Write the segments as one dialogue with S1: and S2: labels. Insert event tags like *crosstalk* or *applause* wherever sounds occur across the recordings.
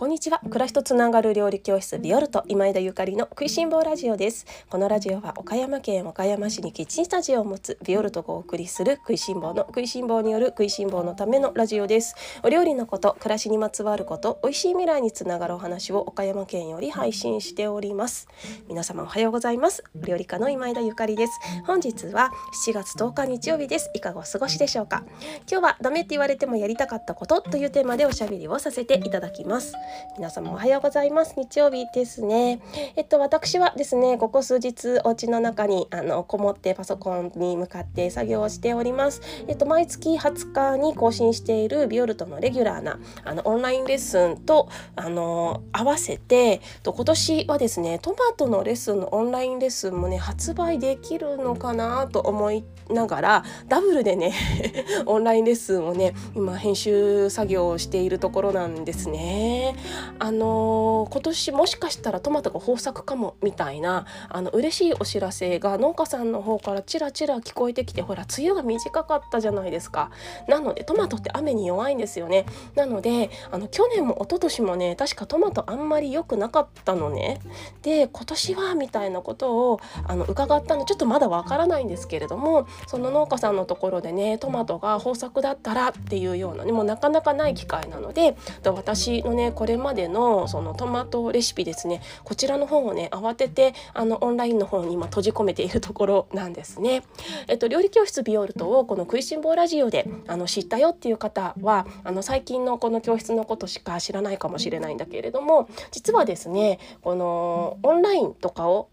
S1: こんにちは。暮らしとつながる料理教室ビオルト今井田ゆかりの食いしん坊ラジオです。このラジオは岡山県岡山市にキッチンスタジオを持つビオルトがお送りする食いしん坊の食いしん坊による食いしん坊のためのラジオです。お料理のこと暮らしにまつわること美味しい未来につながるお話を岡山県より配信しております。皆様おはようございます。料理家の今井田ゆかりです。本日は7月10日日曜日です。いかがお過ごしでしょうか？今日はダメって言われてもやりたかったことというテーマでおしゃべりをさせていただきます。皆様おはようございます。日曜日ですね。えっと私はですねここ数日お家の中にあのこもってパソコンに向かって作業をしております。えっと毎月20日に更新しているビオルトのレギュラーなあのオンラインレッスンとあの合わせてと今年はですねトマトのレッスンのオンラインレッスンもね発売できるのかなと思いながらダブルでね *laughs* オンラインレッスンをね今編集作業をしているところなんですね。あのー、今年もしかしたらトマトが豊作かもみたいなあの嬉しいお知らせが農家さんの方からチラチラ聞こえてきてほら梅雨が短かったじゃないですか。なのでトマトって雨に弱いんですよね。なのであの去年も一昨年もね確かトマトあんまり良くなかったのね。で今年はみたいなことをあの伺ったのちょっとまだわからないんですけれどもその農家さんのところでねトマトが豊作だったらっていうようなねもうなかなかない機会なので私のねこれれまでのそのトマトレシピですねこちらの方をね慌ててあのオンラインの方に今閉じ込めているところなんですね。えっと料理教室ビオルトをこの食いしん坊ラジオであの知ったよっていう方はあの最近のこの教室のことしか知らないかもしれないんだけれども実はですねこのオンラインとかを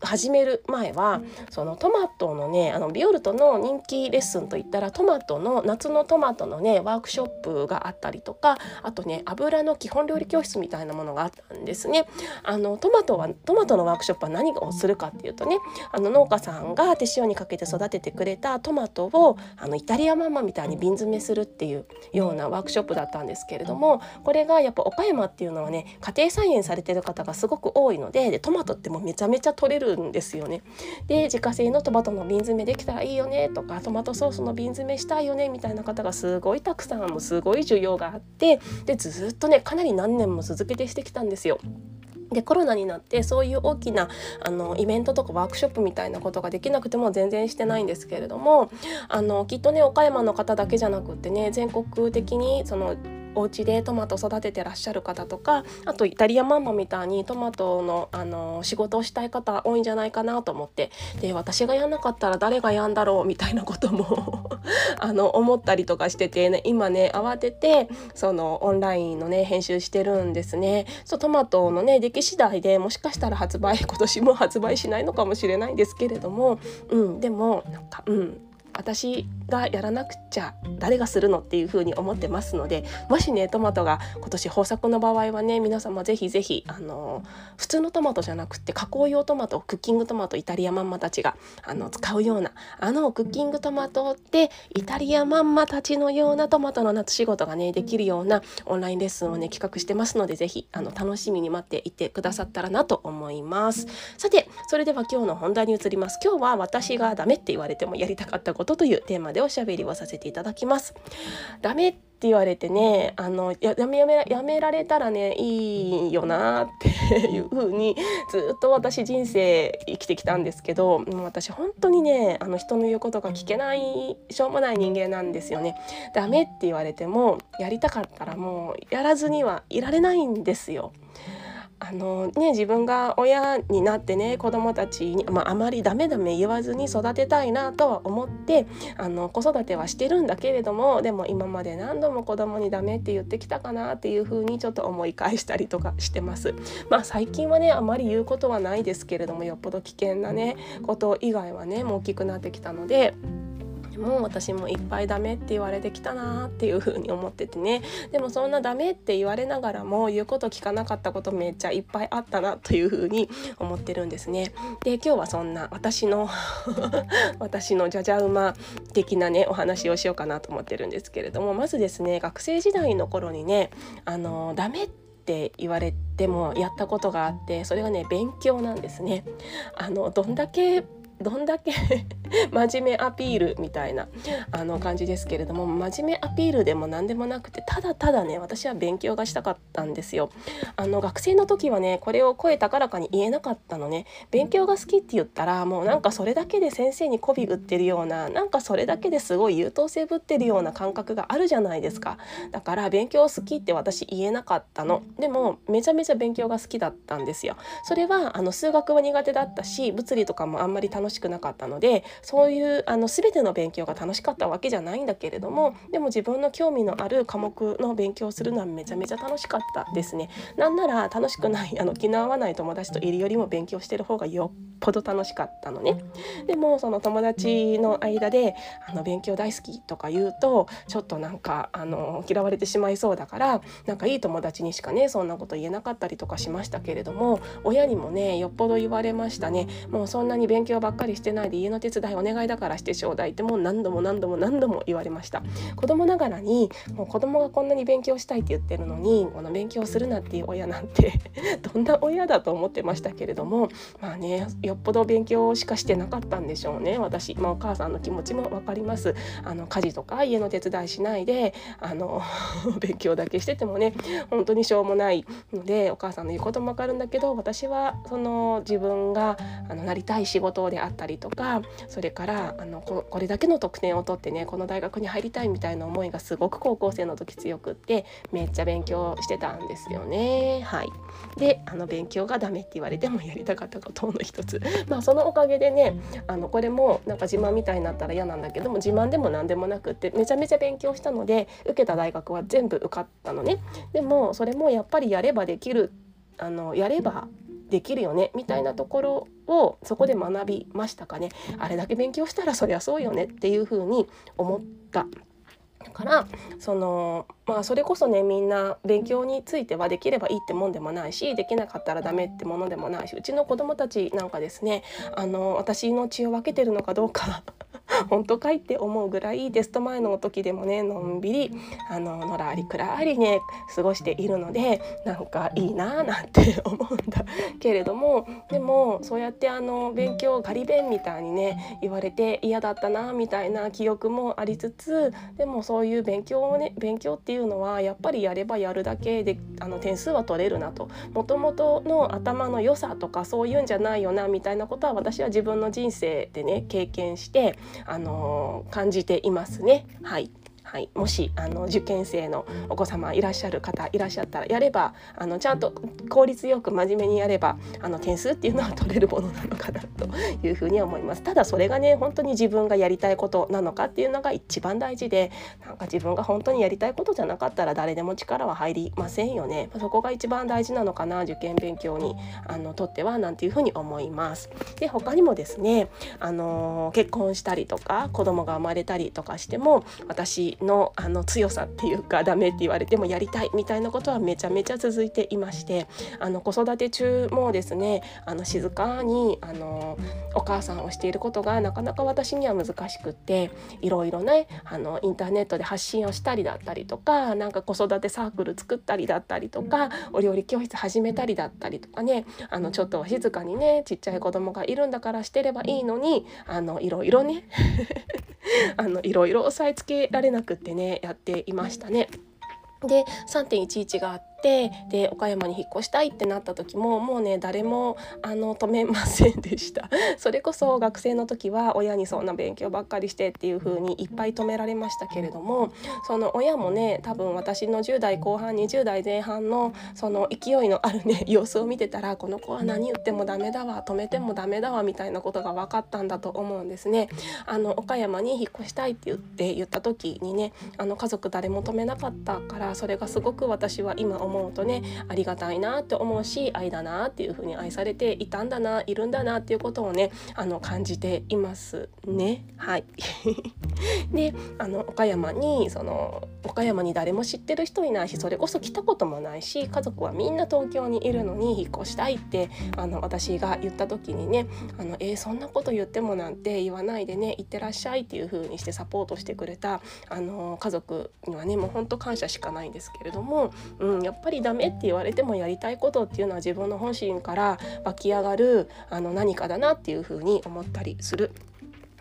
S1: 始める前はそのトマトのねあのビオルトの人気レッスンといったらトマトの夏のトマトのねワークショップがあったりとかあとね油の基本料理教室みたいなものがあったんですね。あのトマトはトマトのワークショップは何をするかっていうとねあの農家さんが手塩にかけて育ててくれたトマトをあのイタリアママみたいに瓶詰めするっていうようなワークショップだったんですけれどもこれがやっぱ岡山っていうのはね家庭菜園されてる方がすごく多いのででトマトってもうめちゃめちゃ取れるんですよね。で自家製のトマトの瓶詰めできたらいいよねとかトマトソースの瓶詰めしたいよねみたいな方がすごいたくさんもすごい需要があってでずっとねかなり何年も続けてしてきたんですよ。でコロナになってそういう大きなあのイベントとかワークショップみたいなことができなくても全然してないんですけれどもあのきっとね岡山の方だけじゃなくってね全国的にそのお家でトマト育ててらっしゃる方とかあとイタリアマンマみたいにトマトのあの仕事をしたい方多いんじゃないかなと思ってで私がやんなかったら誰がやんだろうみたいなことも *laughs* あの思ったりとかしてて、ね、今ね慌ててそのオンラインのね編集してるんですね。そうトマトのね出来次第でもしかしたら発売今年も発売しないのかもしれないんですけれども、うん、でもなんかうん私がやらなくちゃ誰がするのっていう風に思ってますのでもしねトマトが今年豊作の場合はね皆様ぜひぜひあの普通のトマトじゃなくて加工用トマトクッキングトマトイタリアマンマたちがあの使うようなあのクッキングトマトでイタリアマンマたちのようなトマトの夏仕事がねできるようなオンラインレッスンをね企画してますのでぜひあの楽しみに待っていてくださったらなと思います。さてそれでは今日の本題に移ります。今日は私がダメって言われてもやりたかったことというテーマでおしゃべりをさせていただきます。ダメって言われてねあのややめやめやめられたらねいいよなっていう風にずっと私人生生きてきたんですけど私本当にねあの人の言うことが聞けないしょうもない人間なんですよね。ダメって言われてもやりたかったらもうやらずにはいられないんですよ。あのね、自分が親になってね子供たちに、まあ、あまりダメダメ言わずに育てたいなとは思ってあの子育てはしてるんだけれどもでも今まで何度も子供にダメって言ってきたかなっていうふうにちょっと思い返したりとかしてます。まあ、最近はねあまり言うことはないですけれどもよっぽど危険なねこと以外はねもう大きくなってきたので。も私もいっぱいダメって言われてきたなっていう風に思っててねでもそんなダメって言われながらも言うこと聞かなかったことめっちゃいっぱいあったなという風に思ってるんですね。で今日はそんな私の *laughs* 私のじゃじゃ馬的なねお話をしようかなと思ってるんですけれどもまずですね学生時代の頃にねあのダメって言われてもやったことがあってそれがね勉強なんですね。あのどんだけどんだけ *laughs* 真面目アピールみたいなあの感じですけれども真面目アピールでも何でもなくてただただね私は勉強がしたかったんですよ。あの学生の時はねこれを声高らかに言えなかったのね勉強が好きって言ったらもうなんかそれだけで先生に媚び売ってるようななんかそれだけですごい優等生ぶってるような感覚があるじゃないですかだから勉強好きって私言えなかったのでもめちゃめちゃ勉強が好きだったんですよ。それはあの数学は苦手だったし物理とかもあんまり楽しくなかったのでそういうあの全ての勉強が楽しかったわけじゃないんだけれどもでも自分の興味のある科目の勉強をするのはめちゃめちゃ楽しかったですね。なんなら楽しくないあの気の合わない友達といるよりも勉強してる方がよっぽど楽しかったのね。でもその友達の間であの勉強大好きとか言うとちょっとなんかあの嫌われてしまいそうだからなんかいい友達にしかねそんなこと言えなかったりとかしましたけれども親にもねよっぽど言われましたねもうそんなに勉強ばっかりしてないで家の手伝いお願いだからしてちょうだいってもう何度も何度も何度も言われました。子供ながらにもう子供がこんなに勉強したいって言ってるのにこの勉強するなっていう親なんて *laughs* どんな親だと思ってましたけれどもまあねよっぽど勉強しかしてなかったんでしょうね。私、まあ、お母さんの気持ちも分かります。あの家事とか家の手伝いしないであの *laughs* 勉強だけしててもね本当にしょうもないのでお母さんの言うことも分かるんだけど私はその自分があのなりたい仕事であったりとかそれからあのこれだけの得点を取ってねこの大学に入りたいみたいな思いがすごく高校生の時強くってめっちゃ勉強してたんですよね。はい、であの勉強がダメって言われてもやりたかったことの一つ *laughs* まあそのおかげでねあのこれもなんか自慢みたいになったら嫌なんだけども自慢でも何でもなくってめちゃめちゃ勉強したので受けた大学は全部受かったのね。でもそれもやっぱりやればできるあのやればできるよねみたいなところをそこで学びましたかね。あれだけ勉強したらそりゃそうよねっていうふうに思った。だからそのまあそれこそねみんな勉強についてはできればいいってもんでもないしできなかったらダメってものでもないしうちの子供たちなんかですねあの私の血を分けてるのかどうか *laughs* 本当かいって思うぐらいテスト前の時でもねのんびりあののらりくらりね過ごしているのでなんかいいななんて *laughs* 思うんだ *laughs* けれどもでもそうやってあの勉強ガリ勉みたいにね言われて嫌だったなみたいな記憶もありつつでもそういう勉強をね勉強っていうのはやっぱりやればやるだけであの点数は取れるなと。もともとの頭の良さとかそういうんじゃないよなみたいなことは私は自分の人生でね経験してあの感じていますね。はいはい、もしあの受験生のお子様いらっしゃる方いらっしゃったらやればあのちゃんと効率よく真面目にやればあの点数っていうのは取れるものなのかなというふうに思います。ただそれがね本当に自分がやりたいことなのかっていうのが一番大事でなんか自分が本当にやりたいことじゃなかったら誰でも力は入りませんよね。そこが一番大事なのかな受験勉強にあのとってはなんていうふうに思います。で他にもですねあの結婚したりとか子供が生まれたりとかしても私のあの強さっていうかダメって言われてもやりたいみたいなことはめちゃめちゃ続いていましてあの子育て中もですねあの静かにあのお母さんをしていることがなかなか私には難しくっていろいろねあのインターネットで発信をしたりだったりとかなんか子育てサークル作ったりだったりとかお料理教室始めたりだったりとかねあのちょっと静かにねちっちゃい子供がいるんだからしてればいいのにあのいろいろね *laughs* あのいろいろ押さえつけられなくってねやっていましたね。で3.11があっってで岡山に引っ越したいってなった時ももうね誰もあの止めませんでした *laughs* それこそ学生の時は親にそんな勉強ばっかりしてっていう風にいっぱい止められましたけれどもその親もね多分私の10代後半20代前半のその勢いのあるね *laughs* 様子を見てたらこの子は何言ってもダメだわ止めてもダメだわみたいなことが分かったんだと思うんですね。あの岡山に引っ越したいって言って言った時にねあの家族誰も止めなかったからそれがすごく私は今思うとねありがたいなって思うし愛だなっていう風に愛されていたんだないるんだなっていうことをねあの感じていますね。はい *laughs* であの岡山にその岡山に誰も知ってる人いないしそれこそ来たこともないし家族はみんな東京にいるのに引っ越したいってあの私が言った時にねあのえー、そんなこと言ってもなんて言わないでね行ってらっしゃいっていう風にしてサポートしてくれたあの家族にはねもうほんと感謝しかないんですけれども、うん、やっっぱりダメって言われてもやりたいことっていうのは自分の本心から湧き上がるあの何かだなっていうふうに思ったりする。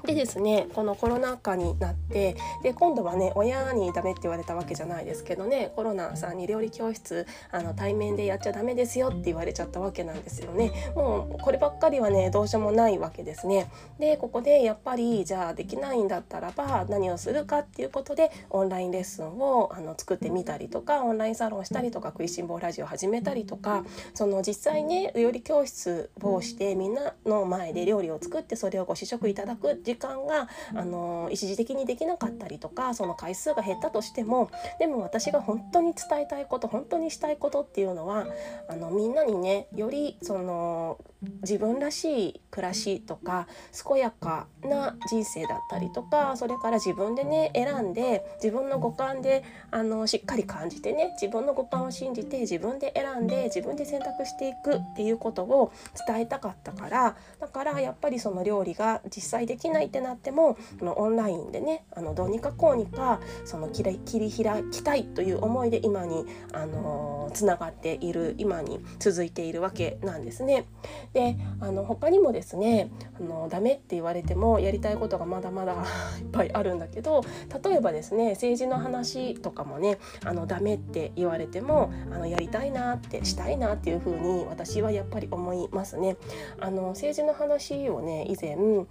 S1: でですねこのコロナ禍になってで今度はね親にダメって言われたわけじゃないですけどねコロナさんに料理教室あの対面でやっちゃダメですよって言われちゃったわけなんですよね。もうこればっかりはねどうしようもないわけですね。でここでやっぱりじゃあできないんだったらば何をするかっていうことでオンラインレッスンをあの作ってみたりとかオンラインサロンしたりとか食いしん坊ラジオ始めたりとかその実際ね料理教室をしてみんなの前で料理を作ってそれをご試食いただく時間があの一時的にできなかったりとかその回数が減ったとしてもでも私が本当に伝えたいこと本当にしたいことっていうのはあのみんなにねよりその自分らしい暮らしとか健やかな人生だったりとかそれから自分でね選んで自分の五感であのしっかり感じてね自分の五感を信じて自分で選んで自分で選択していくっていうことを伝えたかったからだからやっぱりその料理が実際できないないってなってものオンラインでねあのどうにかこうにかその切り切り開きたいという思いで今にあのつながっている今に続いているわけなんですね。であの他にもですねあのダメって言われてもやりたいことがまだまだ *laughs* いっぱいあるんだけど例えばですね政治の話とかもねあのダメって言われてもあのやりたいなってしたいなっていうふうに私はやっぱり思いますね。あの政治の話をね以前なん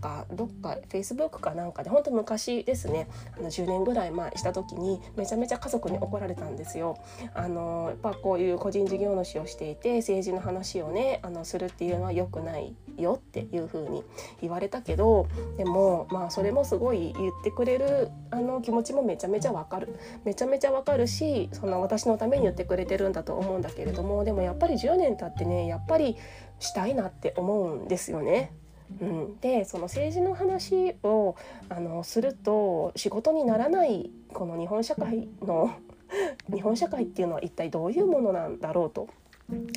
S1: かどっか Facebook かなんかで本当昔ですねあの10年ぐらい前した時にめちゃめちゃ家族に怒られたんですよ。あのやっぱこういう個人事業主をしていて政治の話をねあのするっていうのは良くないよっていう風に言われたけどでもまあそれもすごい言ってくれるあの気持ちもめちゃめちゃわかるめちゃめちゃわかるしその私のために言ってくれてるんだと思うんだけれどもでもやっぱり10年経ってねやっぱりしたいなって思うんですよね。うん、でその政治の話をあのすると仕事にならないこの日本社会の *laughs* 日本社会っていうのは一体どういうものなんだろうと。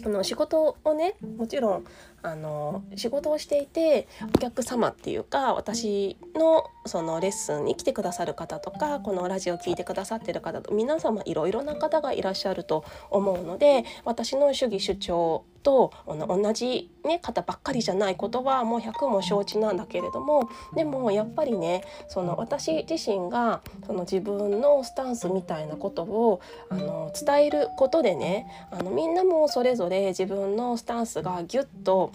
S1: あの仕事をねもちろんあの仕事をしていてお客様っていうか私のそのレッスンに来てくださる方とかこのラジオを聴いてくださってる方と皆様いろいろな方がいらっしゃると思うので私の主義主張と同じ、ね、方ばっかりじゃないことはもう100も承知なんだけれどもでもやっぱりねその私自身がその自分のスタンスみたいなことをあの伝えることでねあのみんなもそれぞれ自分のスタンスがギュッと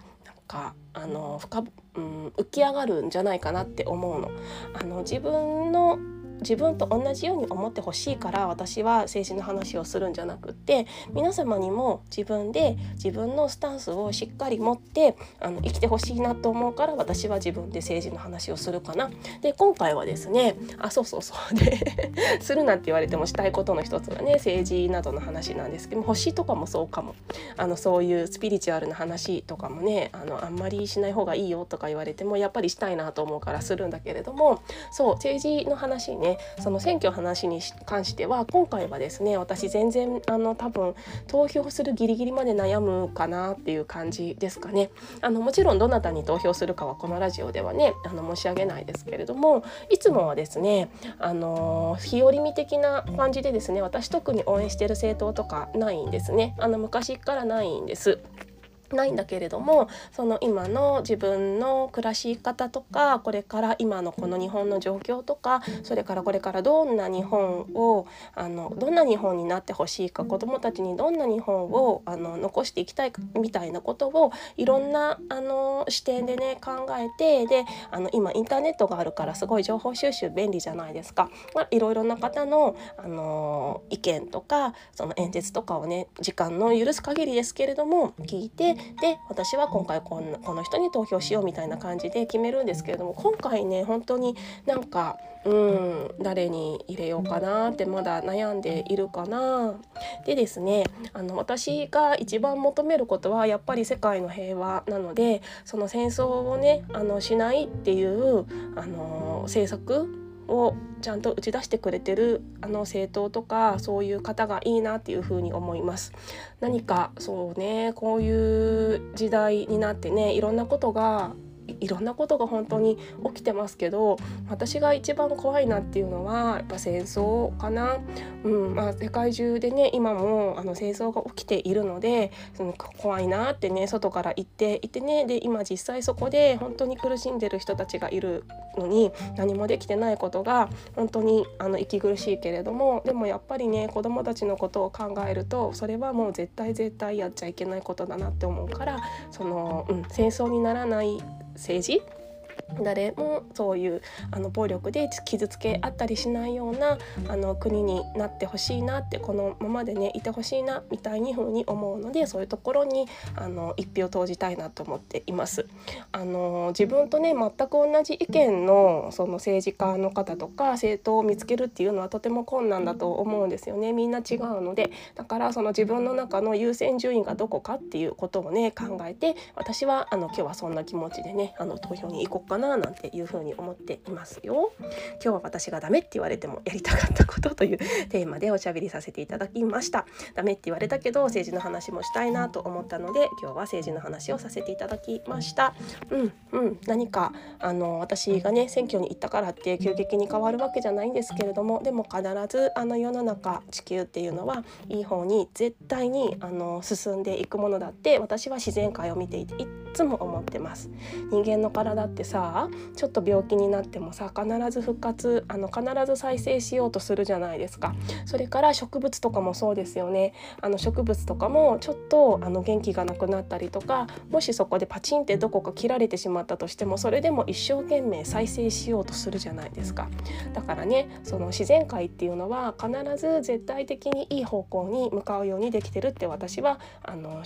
S1: かあの深、うん、浮き上がるんじゃないかなって思うの。あの自分の自分と同じように思ってほしいから私は政治の話をするんじゃなくって皆様にも自分で自分のスタンスをしっかり持ってあの生きてほしいなと思うから私は自分で政治の話をするかな。で今回はですねあそうそうそうで *laughs* するなんて言われてもしたいことの一つがね政治などの話なんですけど星とかもそうかもあのそういうスピリチュアルな話とかもねあのあんまりしない方がいいよとか言われてもやっぱりしたいなと思うからするんだけれどもそう政治の話ねねその選挙の話に関しては今回はですね私全然あの多分投票するギリギリまで悩むかなっていう感じですかね。あのもちろんどなたに投票するかはこのラジオではねあの申し上げないですけれどもいつもはですねあの日和見的な感じでですね私特に応援してる政党とかないんですね。あの昔からないんです。ないんだけれどもその今の自分の暮らし方とかこれから今のこの日本の状況とかそれからこれからどんな日本をあのどんな日本になってほしいか子どもたちにどんな日本をあの残していきたいかみたいなことをいろんなあの視点でね考えてであの今インターネットがあるからすごい情報収集便利じゃないですか。まあ、いろいろな方のあの意見とかその演説とかをね時間の許す限りですけれども聞いてで私は今回こんこの人に投票しようみたいな感じで決めるんですけれども今回ね本当になんかうん誰に入れようかなってまだ悩んでいるかな。でですねあの私が一番求めることはやっぱり世界の平和なのでその戦争をねあのしないっていうあの政策をちゃんと打ち出してくれてるあの政党とかそういう方がいいなっていうふうに思います。何かそうねこういう時代になってねいろんなことがいろんなことが本当に起きてますけど私が一番怖いなっていうのはやっぱ戦争かな、うんまあ、世界中でね今もあの戦争が起きているのでその怖いなってね外から言っていてねで今実際そこで本当に苦しんでる人たちがいるのに何もできてないことが本当にあの息苦しいけれどもでもやっぱりね子どもたちのことを考えるとそれはもう絶対絶対やっちゃいけないことだなって思うからその、うん、戦争にならない政治誰もそういうあの暴力で傷つけ合ったりしないようなあの国になってほしいなってこのままでねいてほしいなみたいに風に思うのでそういうところにあの一票投じたいなと思っています。あの自分とね全く同じ意見のその政治家の方とか政党を見つけるっていうのはとても困難だと思うんですよねみんな違うのでだからその自分の中の優先順位がどこかっていうことをね考えて私はあの今日はそんな気持ちでねあの投票に行こうかなななんていうふうに思っていますよ。今日は私がダメって言われてもやりたかったことというテーマでおしゃべりさせていただきました。ダメって言われたけど政治の話もしたいなと思ったので今日は政治の話をさせていただきました。うんうん何かあの私がね選挙に行ったからって急激に変わるわけじゃないんですけれどもでも必ずあの世の中地球っていうのはいい方に絶対にあの進んでいくものだって私は自然界を見ていていっつも思ってます。人間の体ってさちょっと病気になってもさ必ず復活あの必ず再生しようとするじゃないですか。それから植物とかもそうですよね。あの植物とかもちょっとあの元気がなくなったりとかもしそこでパチンってどこか切られてしまったとしてもそれでも一生懸命再生しようとするじゃないですか。だからねその自然界っていうのは必ず絶対的にいい方向に向かうようにできてるって私はあの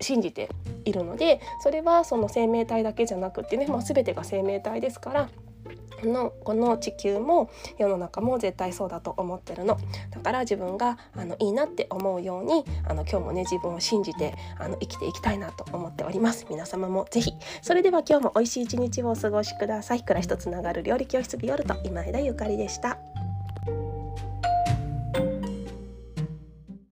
S1: 信じているのでそれはその生命体だけじゃなくってね、まあ、全てが生命体ですからこのこの地球も世の中も絶対そうだと思ってるの。だから自分があのいいなって思うようにあの今日もね自分を信じてあの生きていきたいなと思っております。皆様もぜひ。それでは今日も美味しい一日をお過ごしください。暮らしとつながる料理教室ビオルト今枝ゆかりでした。